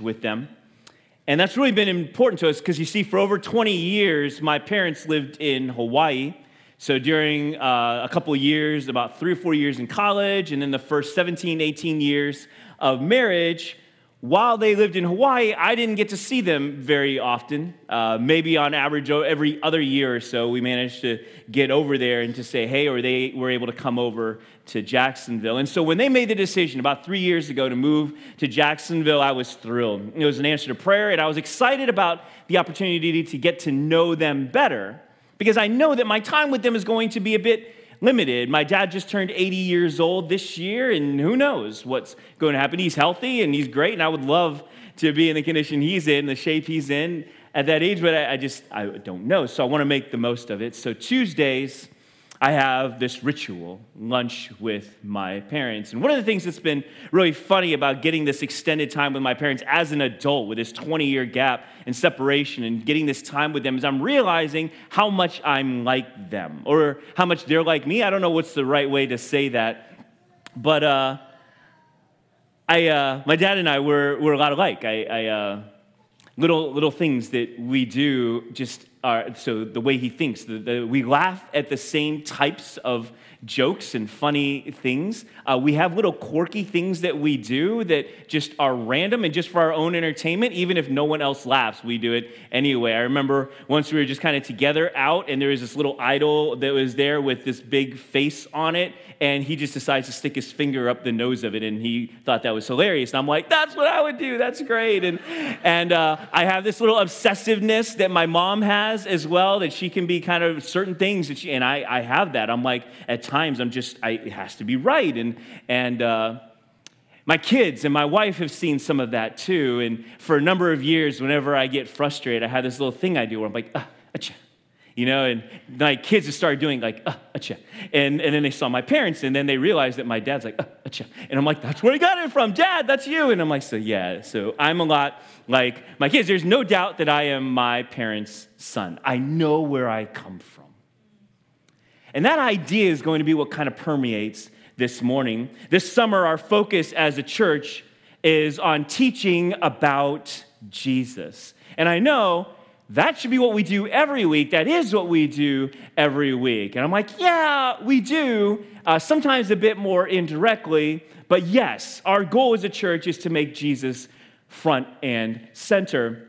with them. And that's really been important to us because you see, for over 20 years, my parents lived in Hawaii. So during uh, a couple years, about three or four years in college, and then the first 17, 18 years of marriage, while they lived in Hawaii, I didn't get to see them very often. Uh, maybe on average, every other year or so, we managed to get over there and to say hey, or they were able to come over to Jacksonville. And so when they made the decision about three years ago to move to Jacksonville, I was thrilled. It was an answer to prayer, and I was excited about the opportunity to get to know them better because I know that my time with them is going to be a bit limited. My dad just turned 80 years old this year, and who knows what's going to happen. He's healthy and he's great, and I would love to be in the condition he's in, the shape he's in at that age, but I, I just I don't know. So I want to make the most of it. So Tuesdays, I have this ritual, lunch with my parents. And one of the things that's been really funny about getting this extended time with my parents as an adult, with this 20 year gap and separation, and getting this time with them, is I'm realizing how much I'm like them, or how much they're like me. I don't know what's the right way to say that. But uh, I, uh, my dad and I were, were a lot alike. I, I uh, little, little things that we do just are, so the way he thinks, the, the, we laugh at the same types of jokes and funny things. Uh, we have little quirky things that we do that just are random and just for our own entertainment. Even if no one else laughs, we do it anyway. I remember once we were just kind of together out, and there was this little idol that was there with this big face on it, and he just decides to stick his finger up the nose of it, and he thought that was hilarious. And I'm like, that's what I would do. That's great. And and uh, I have this little obsessiveness that my mom has as well, that she can be kind of certain things that she, and I I have that. I'm like at times I'm just, I, it has to be right. And, and uh, my kids and my wife have seen some of that too. And for a number of years, whenever I get frustrated, I have this little thing I do where I'm like, ah. You know, and my kids have started doing like, ah, achha. And, and then they saw my parents, and then they realized that my dad's like, ah, achha. And I'm like, that's where I got it from, Dad, that's you. And I'm like, so yeah, so I'm a lot like my kids. There's no doubt that I am my parents' son. I know where I come from. And that idea is going to be what kind of permeates this morning. This summer, our focus as a church is on teaching about Jesus. And I know that should be what we do every week. That is what we do every week. And I'm like, yeah, we do, uh, sometimes a bit more indirectly. But yes, our goal as a church is to make Jesus front and center.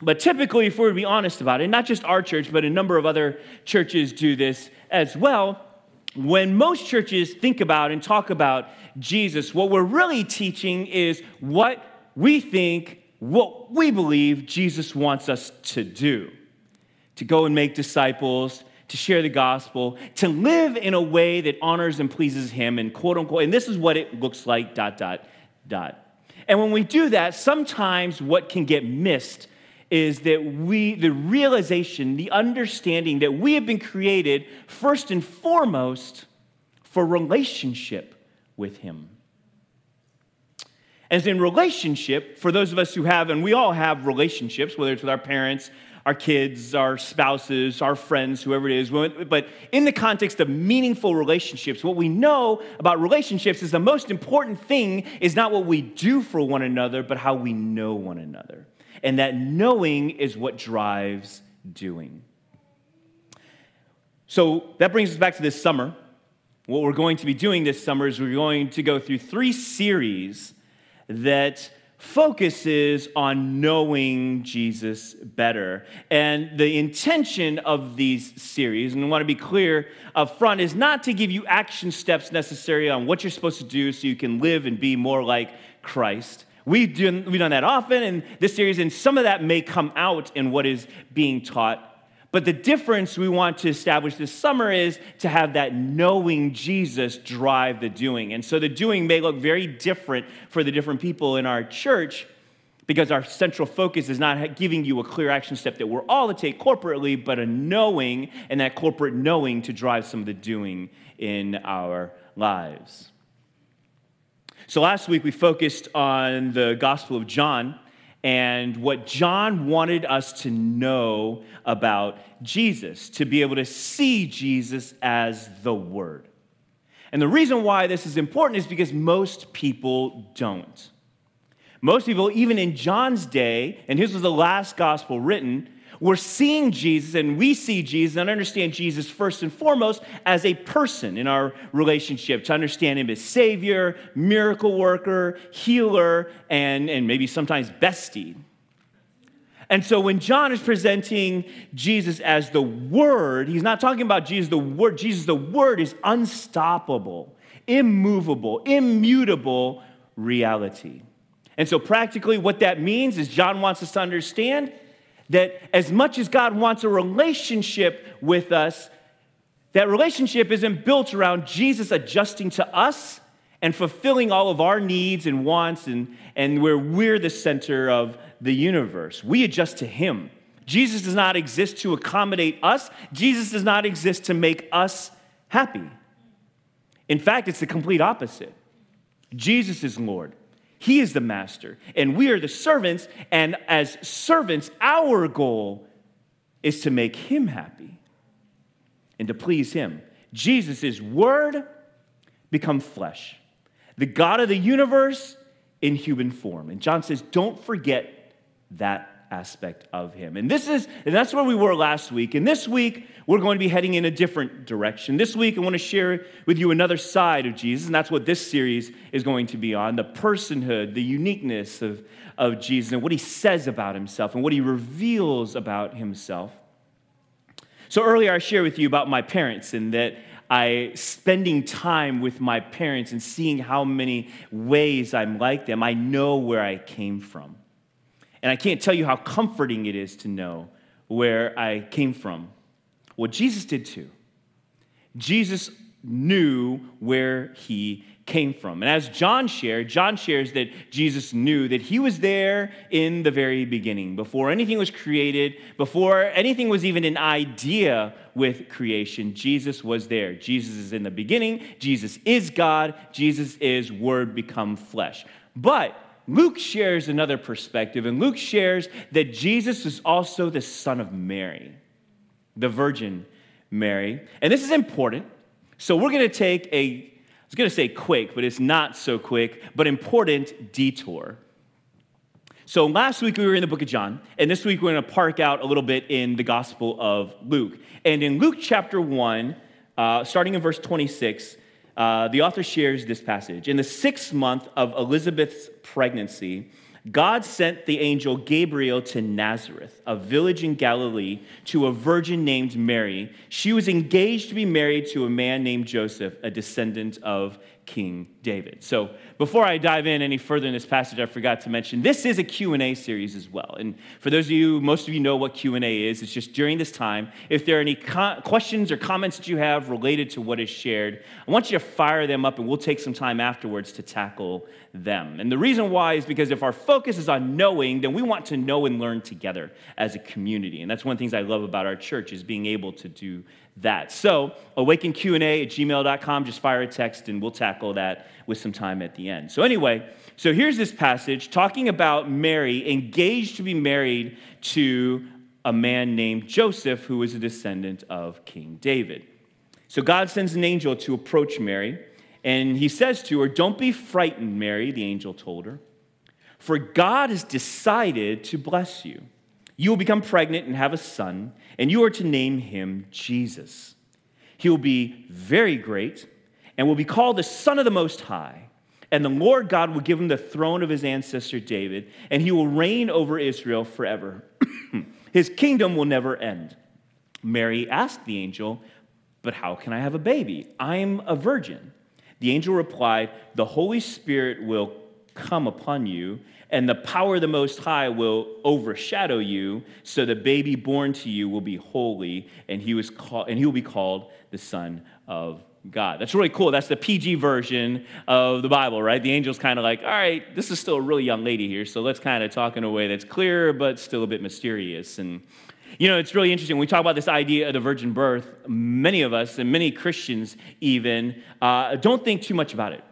But typically, if we're to be honest about it, not just our church, but a number of other churches do this, as well, when most churches think about and talk about Jesus, what we're really teaching is what we think, what we believe Jesus wants us to do to go and make disciples, to share the gospel, to live in a way that honors and pleases Him, and quote unquote, and this is what it looks like, dot, dot, dot. And when we do that, sometimes what can get missed is that we, the realization, the understanding that we have been created first and foremost for relationship with Him. As in relationship, for those of us who have, and we all have relationships, whether it's with our parents, our kids, our spouses, our friends, whoever it is. But in the context of meaningful relationships, what we know about relationships is the most important thing is not what we do for one another, but how we know one another and that knowing is what drives doing. So that brings us back to this summer. What we're going to be doing this summer is we're going to go through three series that focuses on knowing Jesus better. And the intention of these series, and I want to be clear up front, is not to give you action steps necessary on what you're supposed to do so you can live and be more like Christ. We've done, we've done that often in this series, and some of that may come out in what is being taught. But the difference we want to establish this summer is to have that knowing Jesus drive the doing. And so the doing may look very different for the different people in our church because our central focus is not giving you a clear action step that we're all to take corporately, but a knowing and that corporate knowing to drive some of the doing in our lives. So last week we focused on the Gospel of John and what John wanted us to know about Jesus, to be able to see Jesus as the Word. And the reason why this is important is because most people don't. Most people, even in John's day, and his was the last gospel written, were seeing Jesus and we see Jesus and understand Jesus first and foremost as a person in our relationship, to understand him as Savior, miracle worker, healer, and, and maybe sometimes bestie. And so when John is presenting Jesus as the Word, he's not talking about Jesus the Word. Jesus the Word is unstoppable, immovable, immutable reality. And so, practically, what that means is John wants us to understand that as much as God wants a relationship with us, that relationship isn't built around Jesus adjusting to us and fulfilling all of our needs and wants, and, and where we're the center of the universe. We adjust to Him. Jesus does not exist to accommodate us, Jesus does not exist to make us happy. In fact, it's the complete opposite. Jesus is Lord. He is the master, and we are the servants. And as servants, our goal is to make him happy and to please him. Jesus word become flesh, the God of the universe in human form. And John says, don't forget that aspect of him. And this is, and that's where we were last week. And this week, we're going to be heading in a different direction. This week, I want to share with you another side of Jesus, and that's what this series is going to be on the personhood, the uniqueness of, of Jesus, and what he says about himself, and what he reveals about himself. So earlier, I shared with you about my parents and that I spending time with my parents and seeing how many ways I'm like them, I know where I came from. And I can't tell you how comforting it is to know where I came from. Well, Jesus did too. Jesus knew where he came from. And as John shared, John shares that Jesus knew that he was there in the very beginning, before anything was created, before anything was even an idea with creation. Jesus was there. Jesus is in the beginning. Jesus is God. Jesus is Word become flesh. But Luke shares another perspective, and Luke shares that Jesus is also the son of Mary, the Virgin Mary. And this is important. So we're going to take a, I was going to say quick, but it's not so quick, but important detour. So last week we were in the book of John, and this week we're going to park out a little bit in the Gospel of Luke. And in Luke chapter 1, uh, starting in verse 26, uh, the author shares this passage. In the sixth month of Elizabeth's pregnancy, God sent the angel Gabriel to Nazareth, a village in Galilee, to a virgin named Mary. She was engaged to be married to a man named Joseph, a descendant of King David. So before I dive in any further in this passage, I forgot to mention this is a Q&A series as well. And for those of you, most of you know what Q&A is. It's just during this time, if there are any co- questions or comments that you have related to what is shared, I want you to fire them up and we'll take some time afterwards to tackle them. And the reason why is because if our focus is on knowing, then we want to know and learn together as a community. And that's one of the things I love about our church is being able to do that. So, awakenqa at gmail.com, just fire a text and we'll tackle that with some time at the end. So, anyway, so here's this passage talking about Mary engaged to be married to a man named Joseph, who was a descendant of King David. So, God sends an angel to approach Mary, and he says to her, Don't be frightened, Mary, the angel told her, for God has decided to bless you. You will become pregnant and have a son, and you are to name him Jesus. He will be very great and will be called the Son of the Most High. And the Lord God will give him the throne of his ancestor David, and he will reign over Israel forever. his kingdom will never end. Mary asked the angel, But how can I have a baby? I'm a virgin. The angel replied, The Holy Spirit will come upon you and the power of the Most High will overshadow you, so the baby born to you will be holy, and he, was called, and he will be called the Son of God. That's really cool. That's the PG version of the Bible, right? The angel's kind of like, all right, this is still a really young lady here, so let's kind of talk in a way that's clear, but still a bit mysterious. And, you know, it's really interesting. When we talk about this idea of the virgin birth, many of us, and many Christians even, uh, don't think too much about it.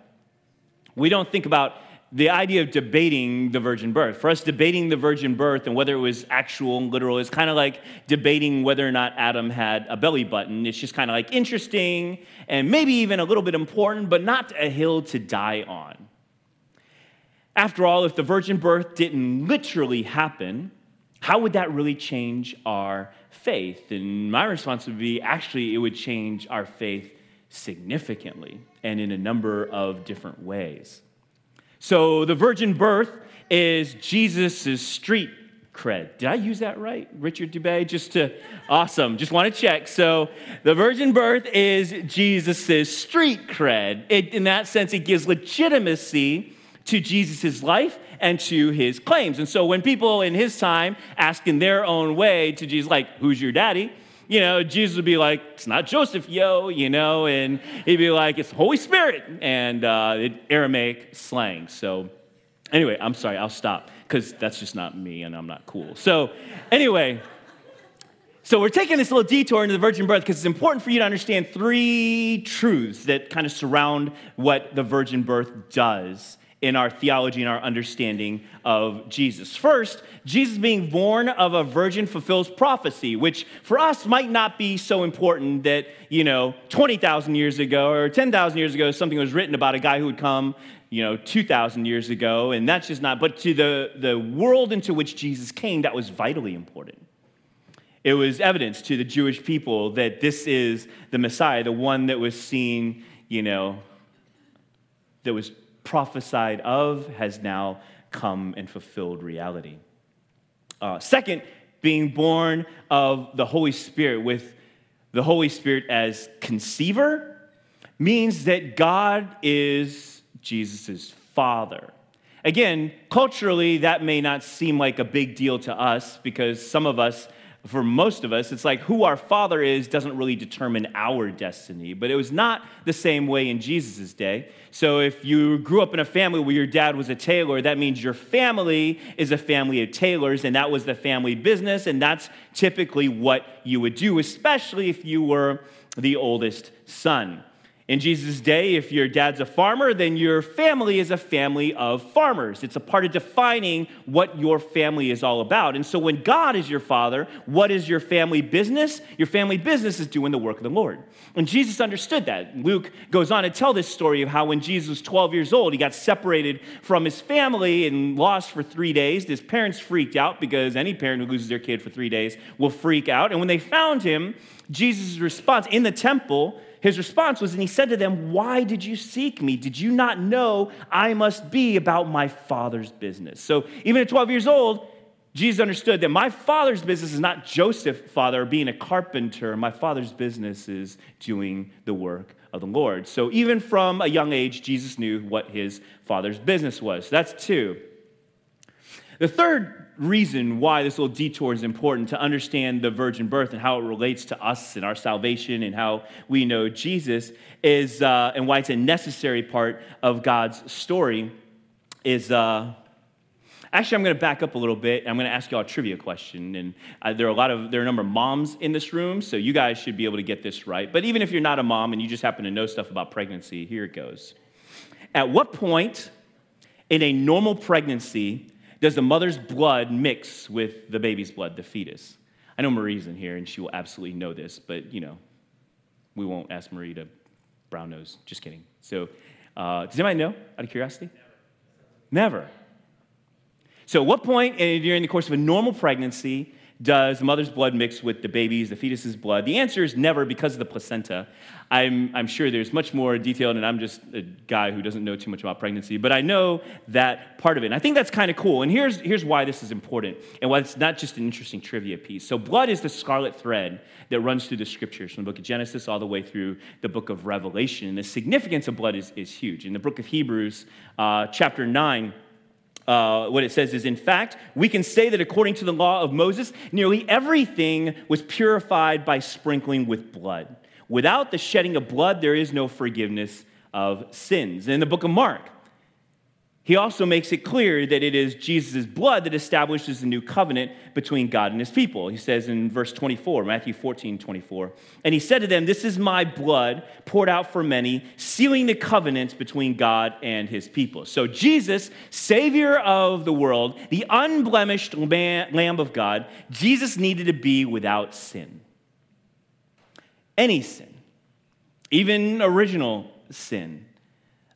We don't think about the idea of debating the virgin birth. For us, debating the virgin birth and whether it was actual and literal is kind of like debating whether or not Adam had a belly button. It's just kind of like interesting and maybe even a little bit important, but not a hill to die on. After all, if the virgin birth didn't literally happen, how would that really change our faith? And my response would be actually, it would change our faith significantly and in a number of different ways. So, the virgin birth is Jesus' street cred. Did I use that right, Richard Dubay? Just to, awesome, just want to check. So, the virgin birth is Jesus' street cred. It, in that sense, it gives legitimacy to Jesus' life and to his claims. And so, when people in his time ask in their own way to Jesus, like, who's your daddy? You know, Jesus would be like, it's not Joseph, yo, you know, and he'd be like, it's Holy Spirit, and uh, Aramaic slang. So, anyway, I'm sorry, I'll stop because that's just not me and I'm not cool. So, anyway, so we're taking this little detour into the virgin birth because it's important for you to understand three truths that kind of surround what the virgin birth does in our theology and our understanding of Jesus. First, Jesus being born of a virgin fulfills prophecy, which for us might not be so important that, you know, 20,000 years ago or 10,000 years ago, something was written about a guy who would come, you know, 2,000 years ago, and that's just not, but to the, the world into which Jesus came, that was vitally important. It was evidence to the Jewish people that this is the Messiah, the one that was seen, you know, that was prophesied of has now come and fulfilled reality. Uh, second, being born of the Holy Spirit with the Holy Spirit as conceiver means that God is Jesus' father. Again, culturally, that may not seem like a big deal to us because some of us for most of us, it's like who our father is doesn't really determine our destiny. But it was not the same way in Jesus' day. So if you grew up in a family where your dad was a tailor, that means your family is a family of tailors, and that was the family business, and that's typically what you would do, especially if you were the oldest son. In Jesus' day, if your dad's a farmer, then your family is a family of farmers. It's a part of defining what your family is all about. And so when God is your father, what is your family business? Your family business is doing the work of the Lord. And Jesus understood that. Luke goes on to tell this story of how when Jesus was 12 years old, he got separated from his family and lost for three days. His parents freaked out because any parent who loses their kid for three days will freak out. And when they found him, Jesus' response in the temple, his response was, and he said to them, Why did you seek me? Did you not know I must be about my father's business? So even at 12 years old, Jesus understood that my father's business is not Joseph's father being a carpenter. My father's business is doing the work of the Lord. So even from a young age, Jesus knew what his father's business was. So That's two. The third reason why this little detour is important to understand the virgin birth and how it relates to us and our salvation and how we know Jesus is, uh, and why it's a necessary part of God's story is. Uh, actually, I'm going to back up a little bit. I'm going to ask you all a trivia question. And uh, there are a lot of there are a number of moms in this room, so you guys should be able to get this right. But even if you're not a mom and you just happen to know stuff about pregnancy, here it goes. At what point in a normal pregnancy does the mother's blood mix with the baby's blood, the fetus? I know Marie's in here and she will absolutely know this, but you know, we won't ask Marie to brown nose. Just kidding. So, uh, does anybody know out of curiosity? Never. Never. So, at what point during the course of a normal pregnancy does the mother's blood mix with the baby's, the fetus's blood? The answer is never because of the placenta. I'm, I'm sure there's much more detailed, and I'm just a guy who doesn't know too much about pregnancy, but I know that part of it. And I think that's kind of cool. And here's, here's why this is important and why it's not just an interesting trivia piece. So, blood is the scarlet thread that runs through the scriptures from the book of Genesis all the way through the book of Revelation. And the significance of blood is, is huge. In the book of Hebrews, uh, chapter 9, uh, what it says is, in fact, we can say that according to the law of Moses, nearly everything was purified by sprinkling with blood. Without the shedding of blood, there is no forgiveness of sins. In the book of Mark, he also makes it clear that it is Jesus' blood that establishes the new covenant between God and his people. He says in verse 24, Matthew 14, 24, and he said to them, This is my blood poured out for many, sealing the covenants between God and his people. So Jesus, Savior of the world, the unblemished Lamb of God, Jesus needed to be without sin. Any sin, even original sin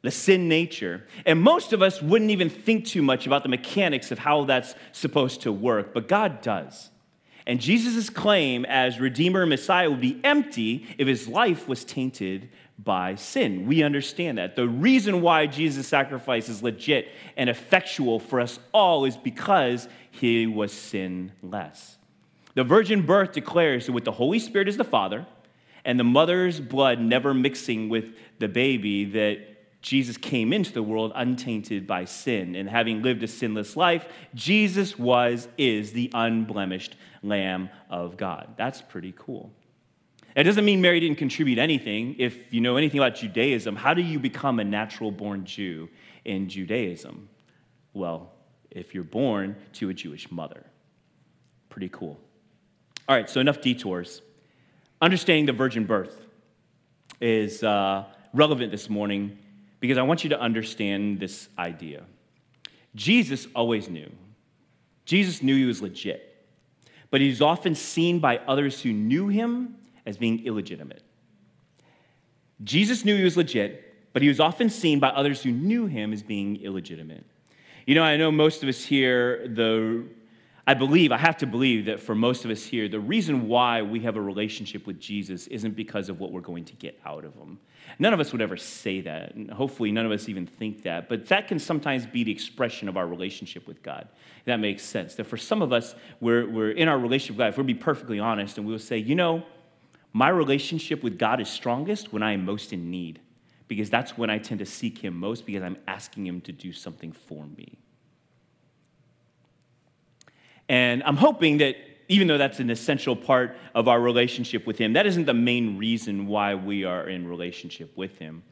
the sin nature. And most of us wouldn't even think too much about the mechanics of how that's supposed to work, but God does. And Jesus' claim as Redeemer and Messiah would be empty if his life was tainted by sin. We understand that. The reason why Jesus' sacrifice is legit and effectual for us all is because he was sinless. The virgin birth declares that with the Holy Spirit as the Father and the mother's blood never mixing with the baby, that Jesus came into the world untainted by sin. And having lived a sinless life, Jesus was, is the unblemished Lamb of God. That's pretty cool. It doesn't mean Mary didn't contribute anything. If you know anything about Judaism, how do you become a natural born Jew in Judaism? Well, if you're born to a Jewish mother. Pretty cool. All right, so enough detours. Understanding the virgin birth is uh, relevant this morning because I want you to understand this idea. Jesus always knew. Jesus knew he was legit, but he was often seen by others who knew him as being illegitimate. Jesus knew he was legit, but he was often seen by others who knew him as being illegitimate. You know, I know most of us here, the I believe, I have to believe that for most of us here, the reason why we have a relationship with Jesus isn't because of what we're going to get out of him. None of us would ever say that, and hopefully none of us even think that, but that can sometimes be the expression of our relationship with God. That makes sense. That for some of us, we're, we're in our relationship with God, if we'll be perfectly honest, and we'll say, you know, my relationship with God is strongest when I am most in need, because that's when I tend to seek Him most, because I'm asking Him to do something for me. And I'm hoping that even though that's an essential part of our relationship with Him, that isn't the main reason why we are in relationship with Him.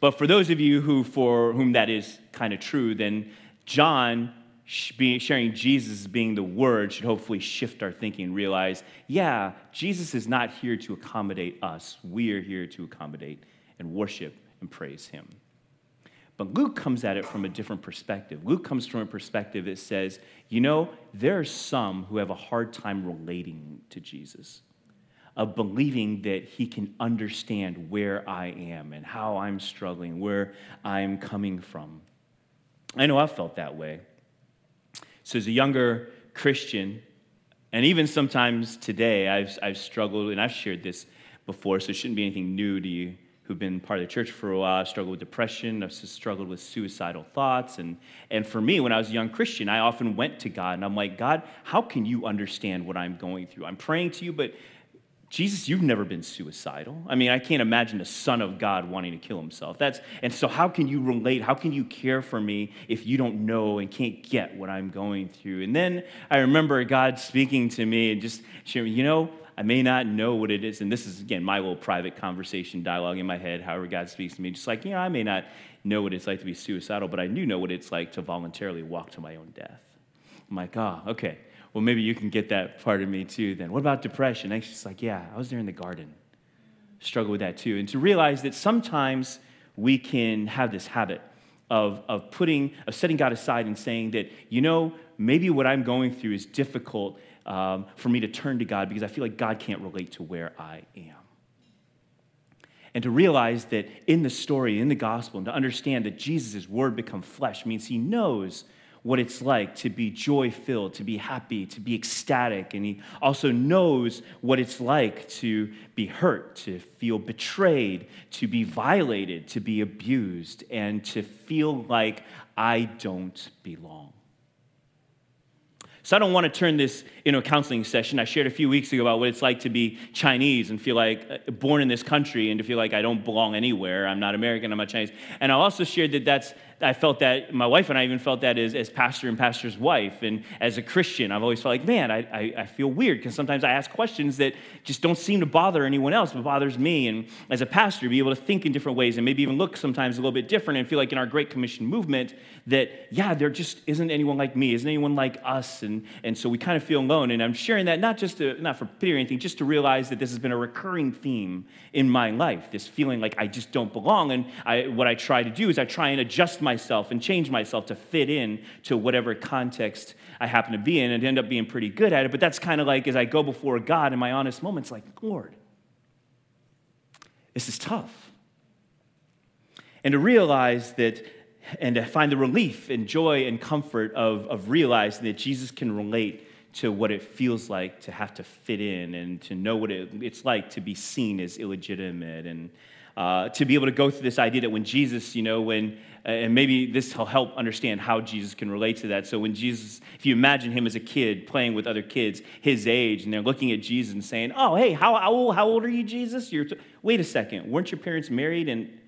But for those of you who, for whom that is kind of true, then John sharing Jesus being the Word should hopefully shift our thinking and realize, yeah, Jesus is not here to accommodate us. We are here to accommodate and worship and praise Him. But Luke comes at it from a different perspective. Luke comes from a perspective that says, you know, there are some who have a hard time relating to Jesus, of believing that he can understand where I am and how I'm struggling, where I'm coming from. I know I've felt that way. So, as a younger Christian, and even sometimes today, I've, I've struggled, and I've shared this before, so it shouldn't be anything new to you who've been part of the church for a while. I've struggled with depression. I've struggled with suicidal thoughts. And, and for me, when I was a young Christian, I often went to God and I'm like, God, how can you understand what I'm going through? I'm praying to you, but Jesus, you've never been suicidal. I mean, I can't imagine a son of God wanting to kill himself. That's and so how can you relate? How can you care for me if you don't know and can't get what I'm going through? And then I remember God speaking to me and just sharing, you know, I may not know what it is. And this is, again, my little private conversation dialogue in my head, however God speaks to me. Just like, you know, I may not know what it's like to be suicidal, but I do know what it's like to voluntarily walk to my own death. I'm like, oh, okay. Well, maybe you can get that part of me too then. What about depression? And she's like, yeah, I was there in the garden. Struggle with that too. And to realize that sometimes we can have this habit of, of putting, of setting God aside and saying that, you know, maybe what I'm going through is difficult um, for me to turn to God because I feel like God can't relate to where I am. And to realize that in the story, in the gospel, and to understand that Jesus' word become flesh means he knows what it's like to be joy filled, to be happy, to be ecstatic. And he also knows what it's like to be hurt, to feel betrayed, to be violated, to be abused, and to feel like I don't belong. So I don't want to turn this into a counseling session. I shared a few weeks ago about what it's like to be Chinese and feel like uh, born in this country and to feel like I don't belong anywhere. I'm not American, I'm not Chinese. And I also shared that that's I felt that, my wife and I even felt that as, as pastor and pastor's wife. And as a Christian, I've always felt like, man, I, I, I feel weird because sometimes I ask questions that just don't seem to bother anyone else, but bothers me. And as a pastor, be able to think in different ways and maybe even look sometimes a little bit different and feel like in our Great Commission movement that, yeah, there just isn't anyone like me, isn't anyone like us. And, and so we kind of feel alone. And I'm sharing that not just to, not for pity or anything, just to realize that this has been a recurring theme in my life, this feeling like I just don't belong. And I, what I try to do is I try and adjust myself and change myself to fit in to whatever context I happen to be in and end up being pretty good at it. But that's kind of like as I go before God in my honest moments, like, Lord, this is tough. And to realize that, and to find the relief and joy and comfort of, of realizing that Jesus can relate to what it feels like to have to fit in and to know what it, it's like to be seen as illegitimate and uh, to be able to go through this idea that when Jesus, you know, when, uh, and maybe this will help understand how Jesus can relate to that. So when Jesus, if you imagine him as a kid playing with other kids his age, and they're looking at Jesus and saying, Oh, hey, how, how, old, how old are you, Jesus? You're t- Wait a second, weren't your parents married? And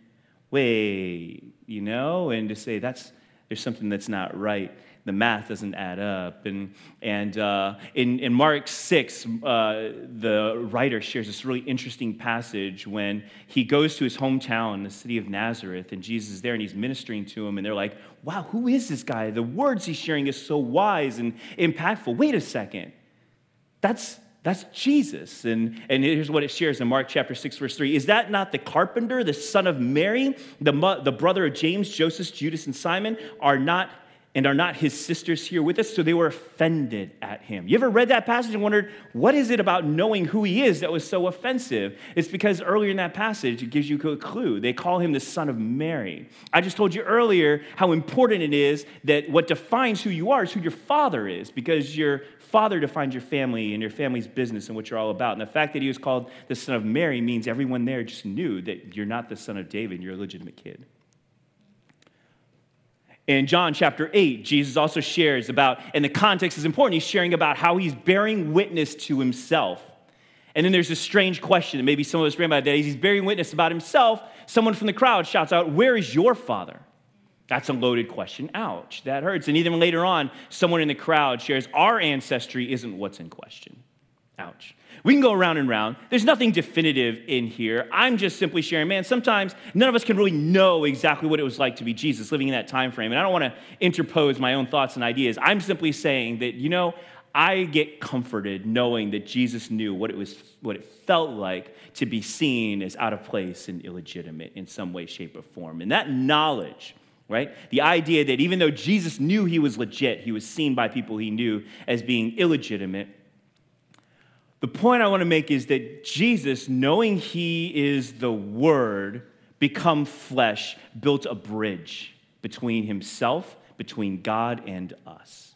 wait, you know, and to say that's, there's something that's not right the math doesn't add up. And, and uh, in, in Mark 6, uh, the writer shares this really interesting passage when he goes to his hometown, the city of Nazareth, and Jesus is there and he's ministering to him. And they're like, wow, who is this guy? The words he's sharing is so wise and impactful. Wait a second. That's, that's Jesus. And, and here's what it shares in Mark chapter 6, verse 3. Is that not the carpenter, the son of Mary, the, the brother of James, Joseph, Judas, and Simon? Are not and are not his sisters here with us? So they were offended at him. You ever read that passage and wondered, what is it about knowing who he is that was so offensive? It's because earlier in that passage, it gives you a clue. They call him the son of Mary. I just told you earlier how important it is that what defines who you are is who your father is, because your father defines your family and your family's business and what you're all about. And the fact that he was called the son of Mary means everyone there just knew that you're not the son of David, you're a legitimate kid. In John chapter 8, Jesus also shares about, and the context is important, he's sharing about how he's bearing witness to himself. And then there's this strange question that maybe some of us ran by that. He's bearing witness about himself. Someone from the crowd shouts out, Where is your father? That's a loaded question. Ouch, that hurts. And even later on, someone in the crowd shares, Our ancestry isn't what's in question. Ouch. We can go around and round. There's nothing definitive in here. I'm just simply sharing, man, sometimes none of us can really know exactly what it was like to be Jesus living in that time frame. And I don't want to interpose my own thoughts and ideas. I'm simply saying that, you know, I get comforted knowing that Jesus knew what it was what it felt like to be seen as out of place and illegitimate in some way, shape, or form. And that knowledge, right? The idea that even though Jesus knew he was legit, he was seen by people he knew as being illegitimate the point I want to make is that Jesus, knowing he is the Word, become flesh, built a bridge between himself, between God and us.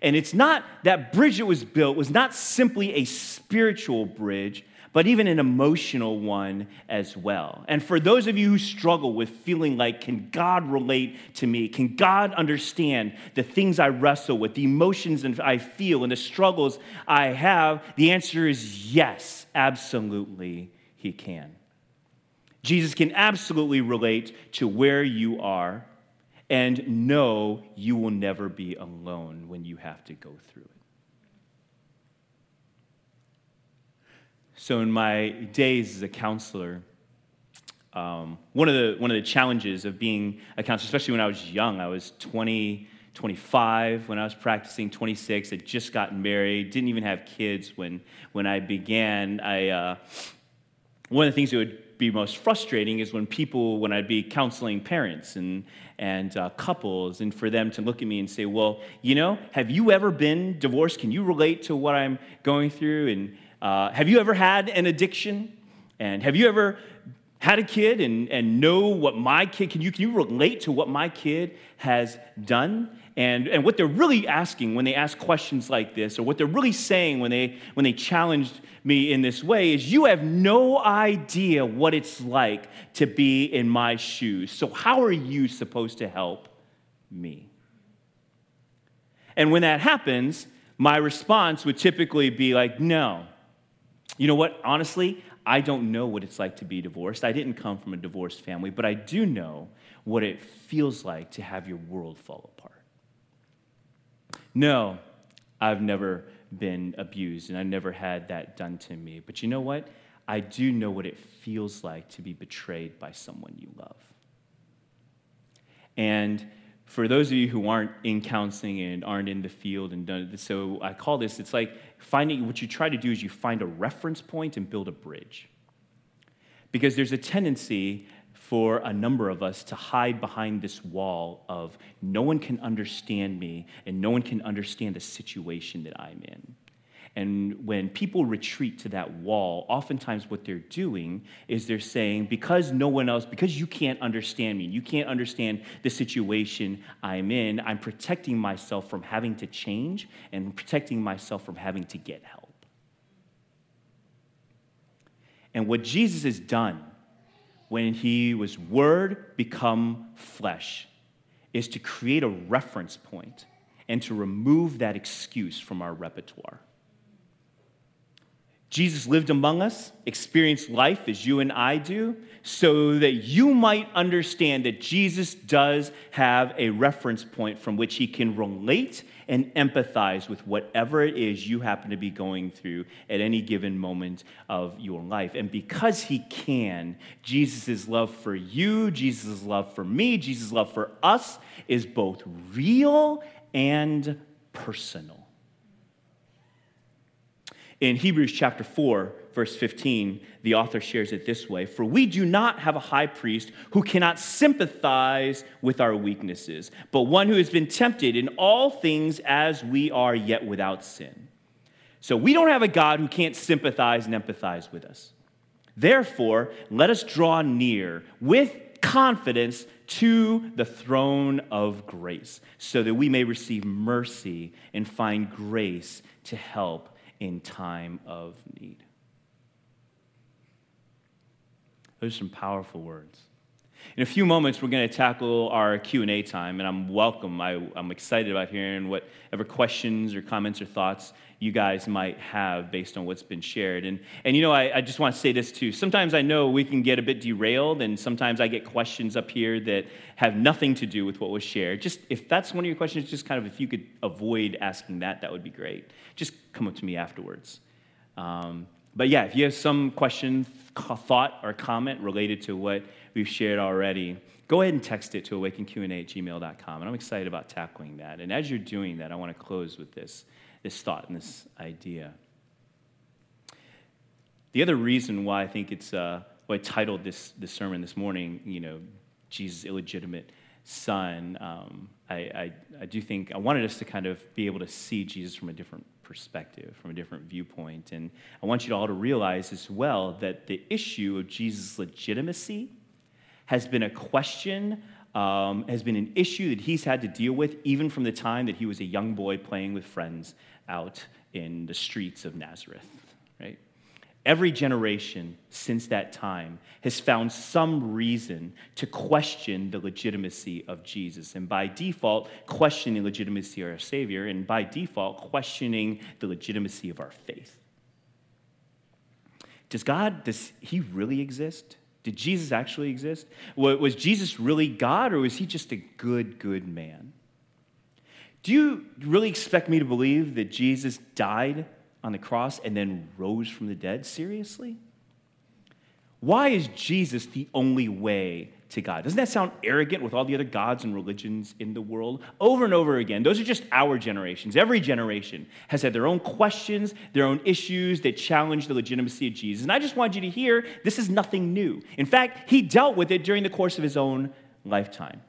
And it's not that bridge that was built was not simply a spiritual bridge, but even an emotional one as well. And for those of you who struggle with feeling like, can God relate to me? Can God understand the things I wrestle with, the emotions that I feel, and the struggles I have? The answer is yes, absolutely, He can. Jesus can absolutely relate to where you are and know you will never be alone when you have to go through it. So, in my days as a counselor, um, one, of the, one of the challenges of being a counselor, especially when I was young, I was 20, 25 when I was practicing, 26, had just gotten married, didn't even have kids when, when I began. I, uh, one of the things that would be most frustrating is when people, when I'd be counseling parents and, and uh, couples, and for them to look at me and say, Well, you know, have you ever been divorced? Can you relate to what I'm going through? And, uh, have you ever had an addiction? And have you ever had a kid and, and know what my kid can you can you relate to what my kid has done? And, and what they're really asking when they ask questions like this or what they're really saying when they when they challenged me in this way is you have no idea what it's like to be in my shoes. So how are you supposed to help me? And when that happens my response would typically be like no you know what? Honestly, I don't know what it's like to be divorced. I didn't come from a divorced family, but I do know what it feels like to have your world fall apart. No, I've never been abused and I never had that done to me. But you know what? I do know what it feels like to be betrayed by someone you love. And for those of you who aren't in counseling and aren't in the field and done so i call this it's like finding what you try to do is you find a reference point and build a bridge. Because there's a tendency for a number of us to hide behind this wall of no one can understand me and no one can understand the situation that i'm in And when people retreat to that wall, oftentimes what they're doing is they're saying, because no one else, because you can't understand me, you can't understand the situation I'm in, I'm protecting myself from having to change and protecting myself from having to get help. And what Jesus has done when he was Word become flesh is to create a reference point and to remove that excuse from our repertoire. Jesus lived among us, experienced life as you and I do, so that you might understand that Jesus does have a reference point from which he can relate and empathize with whatever it is you happen to be going through at any given moment of your life. And because he can, Jesus' love for you, Jesus' love for me, Jesus' love for us is both real and personal. In Hebrews chapter 4, verse 15, the author shares it this way For we do not have a high priest who cannot sympathize with our weaknesses, but one who has been tempted in all things as we are, yet without sin. So we don't have a God who can't sympathize and empathize with us. Therefore, let us draw near with confidence to the throne of grace, so that we may receive mercy and find grace to help in time of need. Those are some powerful words. In a few moments, we're going to tackle our Q&A time, and I'm welcome. I, am excited about hearing whatever questions or comments or thoughts you guys might have based on what's been shared. And, and you know, I, I just want to say this too. Sometimes I know we can get a bit derailed, and sometimes I get questions up here that have nothing to do with what was shared. Just if that's one of your questions, just kind of if you could avoid asking that, that would be great. Just come up to me afterwards. Um, but yeah, if you have some question, thought, or comment related to what we've shared already, go ahead and text it to awakenqa at gmail.com. And I'm excited about tackling that. And as you're doing that, I want to close with this this thought and this idea. The other reason why I think it's uh, why I titled this, this sermon this morning, you know, Jesus' illegitimate son, um, I, I, I do think I wanted us to kind of be able to see Jesus from a different perspective, from a different viewpoint. And I want you all to realize as well that the issue of Jesus' legitimacy has been a question um, has been an issue that he's had to deal with even from the time that he was a young boy playing with friends out in the streets of Nazareth, right? Every generation since that time has found some reason to question the legitimacy of Jesus. And by default, questioning the legitimacy of our Savior, and by default, questioning the legitimacy of our faith. Does God, does He really exist? Did Jesus actually exist? Was Jesus really God, or was He just a good, good man? Do you really expect me to believe that Jesus died on the cross and then rose from the dead? Seriously? Why is Jesus the only way to God? Doesn't that sound arrogant with all the other gods and religions in the world? Over and over again, those are just our generations. Every generation has had their own questions, their own issues that challenge the legitimacy of Jesus. And I just want you to hear this is nothing new. In fact, he dealt with it during the course of his own lifetime.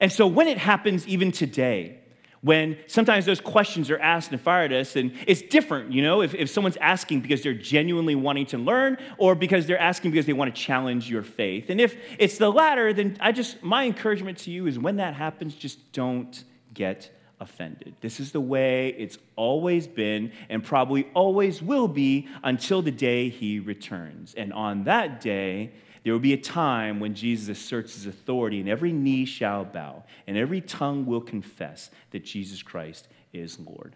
And so when it happens even today, when sometimes those questions are asked and fired at us, and it's different, you know, if, if someone's asking because they're genuinely wanting to learn or because they're asking because they want to challenge your faith. And if it's the latter, then I just, my encouragement to you is when that happens, just don't get offended. This is the way it's always been and probably always will be until the day he returns. And on that day, there will be a time when Jesus asserts his authority, and every knee shall bow, and every tongue will confess that Jesus Christ is Lord.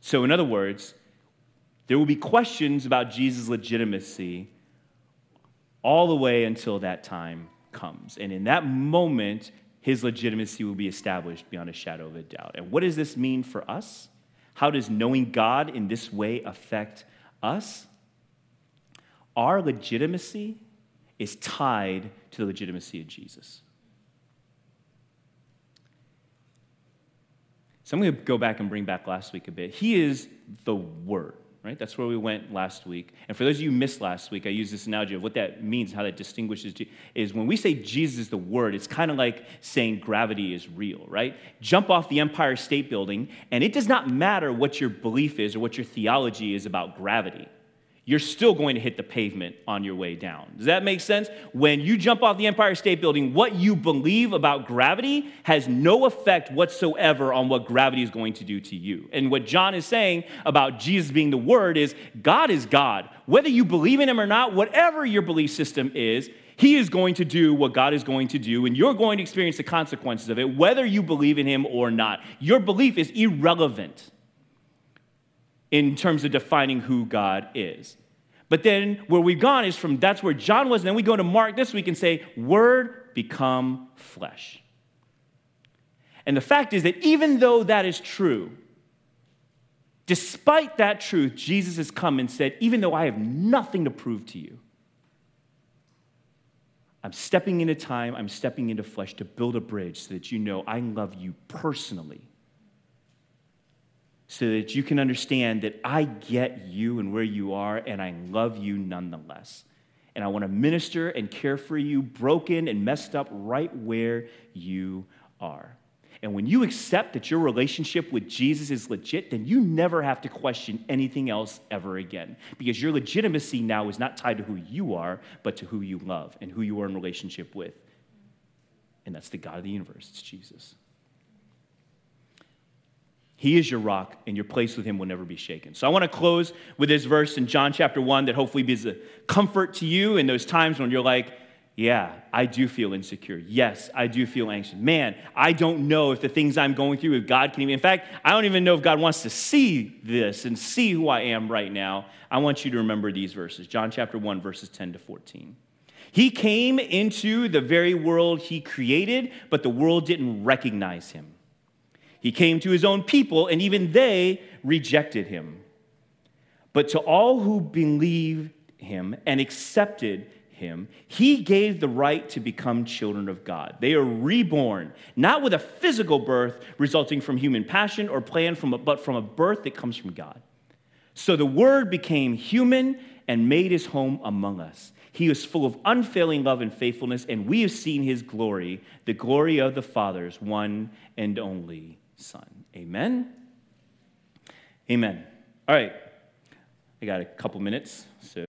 So, in other words, there will be questions about Jesus' legitimacy all the way until that time comes. And in that moment, his legitimacy will be established beyond a shadow of a doubt. And what does this mean for us? How does knowing God in this way affect us? Our legitimacy is tied to the legitimacy of Jesus. So I'm going to go back and bring back last week a bit. He is the Word. right? That's where we went last week. And for those of you who missed last week, I use this analogy of what that means, how that distinguishes is when we say Jesus is the Word, it's kind of like saying gravity is real, right? Jump off the Empire State Building, and it does not matter what your belief is or what your theology is about gravity you're still going to hit the pavement on your way down. Does that make sense? When you jump off the Empire State Building, what you believe about gravity has no effect whatsoever on what gravity is going to do to you. And what John is saying about Jesus being the Word is God is God. Whether you believe in Him or not, whatever your belief system is, He is going to do what God is going to do, and you're going to experience the consequences of it, whether you believe in Him or not. Your belief is irrelevant in terms of defining who God is. But then where we've gone is from that's where John was, and then we go to Mark this week and say, Word become flesh. And the fact is that even though that is true, despite that truth, Jesus has come and said, Even though I have nothing to prove to you, I'm stepping into time, I'm stepping into flesh to build a bridge so that you know I love you personally so that you can understand that I get you and where you are, and I love you nonetheless. And I want to minister and care for you, broken and messed up, right where you are. And when you accept that your relationship with Jesus is legit, then you never have to question anything else ever again. Because your legitimacy now is not tied to who you are, but to who you love and who you are in relationship with. And that's the God of the universe, it's Jesus. He is your rock, and your place with him will never be shaken. So I want to close with this verse in John chapter 1 that hopefully be a comfort to you in those times when you're like, yeah, I do feel insecure. Yes, I do feel anxious. Man, I don't know if the things I'm going through, if God can even. In fact, I don't even know if God wants to see this and see who I am right now. I want you to remember these verses John chapter 1, verses 10 to 14. He came into the very world he created, but the world didn't recognize him. He came to his own people, and even they rejected him. But to all who believed him and accepted him, he gave the right to become children of God. They are reborn, not with a physical birth resulting from human passion or plan, from a, but from a birth that comes from God. So the Word became human and made his home among us. He is full of unfailing love and faithfulness, and we have seen his glory, the glory of the Father's one and only Son. Amen? Amen. All right. I got a couple minutes, so.